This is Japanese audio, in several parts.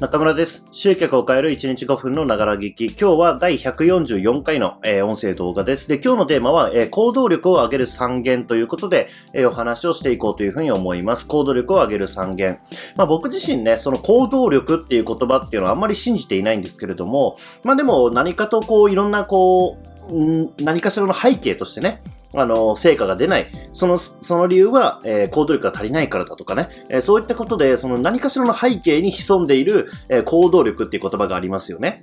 中村です。集客を変える1日5分のながら聞き。今日は第144回の、えー、音声動画です。で、今日のテーマは、えー、行動力を上げる3元ということで、えー、お話をしていこうというふうに思います。行動力を上げる3元。まあ僕自身ね、その行動力っていう言葉っていうのはあんまり信じていないんですけれども、まあでも何かとこういろんなこう、何かしらの背景としてね、あの、成果が出ない。その、その理由は、えー、行動力が足りないからだとかね、えー、そういったことで、その何かしらの背景に潜んでいる、えー、行動力っていう言葉がありますよね。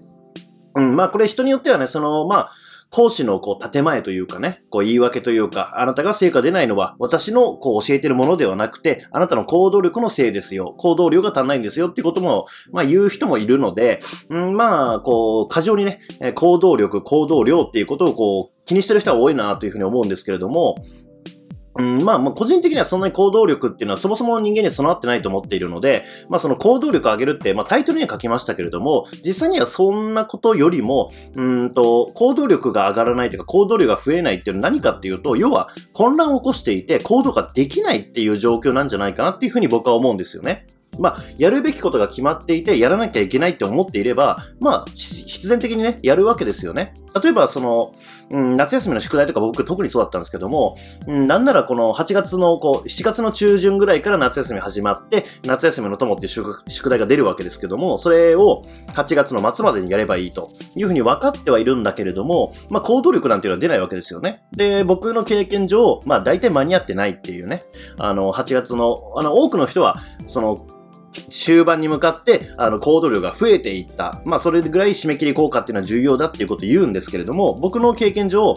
うん、まあこれ人によってはね、その、まあ、講師のこう建前というかね、こう言い訳というか、あなたが成果出ないのは私のこう教えてるものではなくて、あなたの行動力のせいですよ。行動量が足んないんですよってことも、まあ言う人もいるので、うん、まあ、こう、過剰にね、行動力、行動量っていうことをこう、気にしてる人は多いなというふうに思うんですけれども、うん、まあ、まあ、個人的にはそんなに行動力っていうのはそもそも人間に備わってないと思っているので、まあ、その行動力を上げるって、まあ、タイトルには書きましたけれども、実際にはそんなことよりも、うんと、行動力が上がらないというか、行動量が増えないっていうのは何かっていうと、要は混乱を起こしていて、行動ができないっていう状況なんじゃないかなっていうふうに僕は思うんですよね。まあ、やるべきことが決まっていて、やらなきゃいけないって思っていれば、まあ、必然的にね、やるわけですよね。例えば、その、うん、夏休みの宿題とか僕特にそうだったんですけども、うん、なんならこの8月の、こう、7月の中旬ぐらいから夏休み始まって、夏休みの友っていう宿題が出るわけですけども、それを8月の末までにやればいいというふうに分かってはいるんだけれども、まあ、行動力なんていうのは出ないわけですよね。で、僕の経験上、まあ、大体間に合ってないっていうね、あの、8月の、あの、多くの人は、その、終盤に向かって、あの、行動量が増えていった。まあ、それぐらい締め切り効果っていうのは重要だっていうことを言うんですけれども、僕の経験上、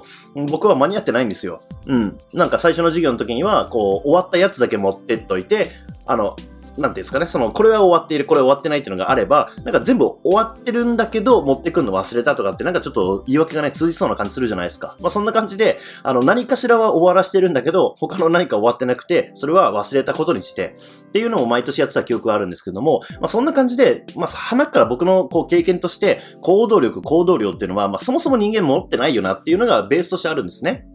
僕は間に合ってないんですよ。うん。なんか最初の授業の時には、こう、終わったやつだけ持ってっといて、あの、なんていうんですかね、その、これは終わっている、これは終わってないっていうのがあれば、なんか全部終わってるんだけど、持ってくるの忘れたとかって、なんかちょっと言い訳がね、通じそうな感じするじゃないですか。まあそんな感じで、あの、何かしらは終わらしてるんだけど、他の何か終わってなくて、それは忘れたことにして、っていうのを毎年やってた記憶があるんですけども、まあそんな感じで、まあ花から僕のこう経験として、行動力、行動量っていうのは、まあそもそも人間持ってないよなっていうのがベースとしてあるんですね。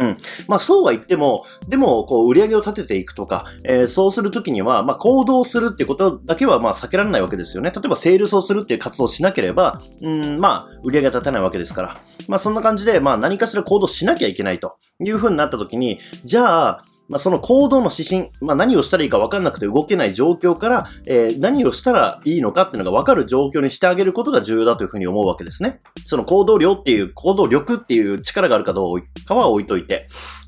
うん。まあそうは言っても、でも、こう、売り上げを立てていくとか、えー、そうするときには、まあ行動するっていうことだけは、まあ避けられないわけですよね。例えば、セールスをするっていう活動をしなければ、うん、まあ、売り上げが立てないわけですから。まあそんな感じで、まあ何かしら行動しなきゃいけないというふうになったときに、じゃあ、まあ、その行動の指針、まあ、何をしたらいいか分かんなくて動けない状況から、えー、何をしたらいいのかっていうのが分かる状況にしてあげることが重要だというふうに思うわけですね。その行動量っていう、行動力っていう力があるかどうかは置いといて。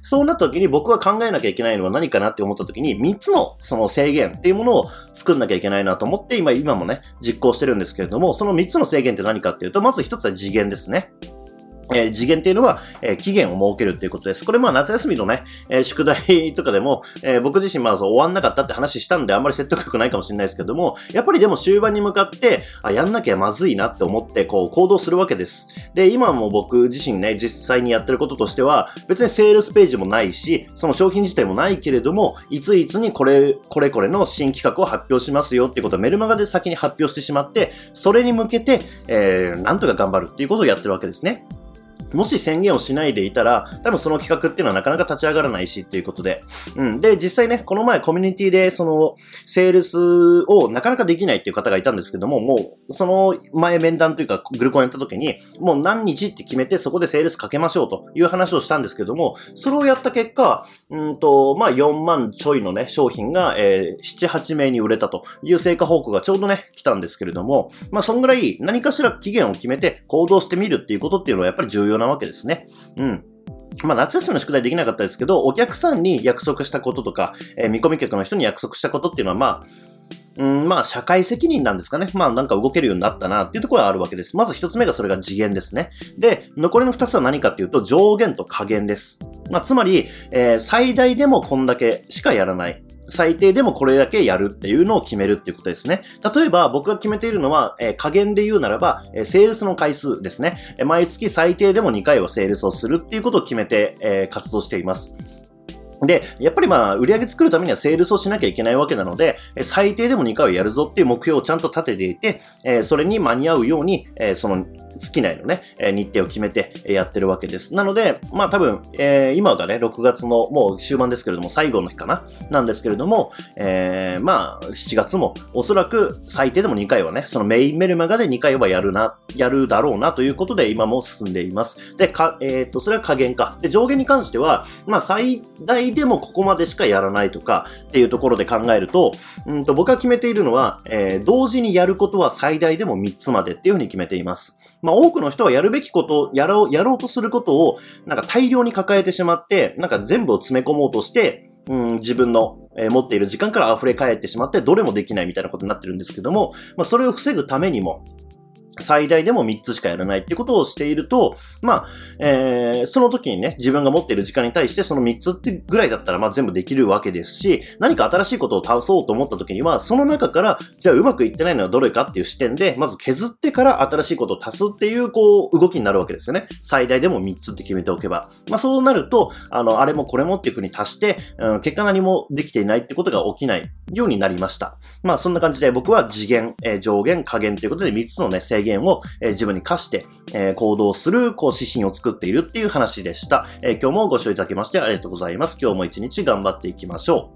そうなった時に僕が考えなきゃいけないのは何かなって思った時に、3つのその制限っていうものを作んなきゃいけないなと思って、今、今もね、実行してるんですけれども、その3つの制限って何かっていうと、まず1つは次元ですね。え、次元っていうのは、え、期限を設けるっていうことです。これまあ夏休みのね、え、宿題とかでも、え、僕自身まあそう終わんなかったって話したんであんまり説得力ないかもしれないですけども、やっぱりでも終盤に向かって、あ、やんなきゃまずいなって思ってこう行動するわけです。で、今も僕自身ね、実際にやってることとしては、別にセールスページもないし、その商品自体もないけれども、いついつにこれ、これこれの新企画を発表しますよっていうことをメルマガで先に発表してしまって、それに向けて、えー、なんとか頑張るっていうことをやってるわけですね。もし宣言をしないでいたら、多分その企画っていうのはなかなか立ち上がらないしっていうことで。うん。で、実際ね、この前コミュニティで、その、セールスをなかなかできないっていう方がいたんですけども、もう、その前面談というか、グルコンやった時に、もう何日って決めてそこでセールスかけましょうという話をしたんですけども、それをやった結果、うんと、まあ、4万ちょいのね、商品が、えー、7、8名に売れたという成果報告がちょうどね、来たんですけれども、まあ、そんぐらい何かしら期限を決めて行動してみるっていうことっていうのはやっぱり重要ななわけですね。うん。まあ、夏休みの宿題できなかったですけど、お客さんに約束したこととか、えー、見込み客の人に約束したことっていうのは、まあ、うん、まあ、社会責任なんですかね。まあ、なんか動けるようになったなっていうところはあるわけです。まず一つ目がそれが次元ですね。で、残りの二つは何かっていうと、上限と下限です。まあ、つまり、えー、最大でもこんだけしかやらない。最低でもこれだけやるっていうのを決めるっていうことですね。例えば僕が決めているのは、えー、加減で言うならば、えー、セールスの回数ですね。毎月最低でも2回はセールスをするっていうことを決めて、えー、活動しています。で、やっぱりまあ、売り上げ作るためにはセールスをしなきゃいけないわけなので、最低でも2回はやるぞっていう目標をちゃんと立てていて、それに間に合うように、その月内のね、日程を決めてやってるわけです。なので、まあ多分、今がね、6月のもう終盤ですけれども、最後の日かな？なんですけれども、まあ、7月もおそらく最低でも2回はね、そのメインメルマガで2回はやるな、やるだろうなということで今も進んでいます。で、か、えっ、と、それは加減か。で、上限に関しては、まあ最大でもここまでしかやらないとかっていうところで考えると、うんと僕が決めているのは、えー、同時にやることは最大でも3つまでっていうふうに決めています。まあ多くの人はやるべきこと、やろう、やろうとすることを、なんか大量に抱えてしまって、なんか全部を詰め込もうとして、うん、自分の、えー、持っている時間から溢れ返ってしまって、どれもできないみたいなことになってるんですけども、まあそれを防ぐためにも、最大でも3つしかやらないってことをしていると、まあ、えー、その時にね、自分が持っている時間に対してその3つってぐらいだったら、まあ全部できるわけですし、何か新しいことを倒そうと思った時には、その中から、じゃあうまくいってないのはどれかっていう視点で、まず削ってから新しいことを足すっていう、こう、動きになるわけですよね。最大でも3つって決めておけば。まあそうなると、あの、あれもこれもっていうふうに足して、うん、結果何もできていないってことが起きないようになりました。まあそんな感じで僕は次元、えー、上限、下限ということで3つのね、制限を、えー、自分に課して、えー、行動する、こう、指針を作っているっていう話でした。えー、今日もご視聴いただきましてありがとうございます。今日も一日頑張っていきましょう。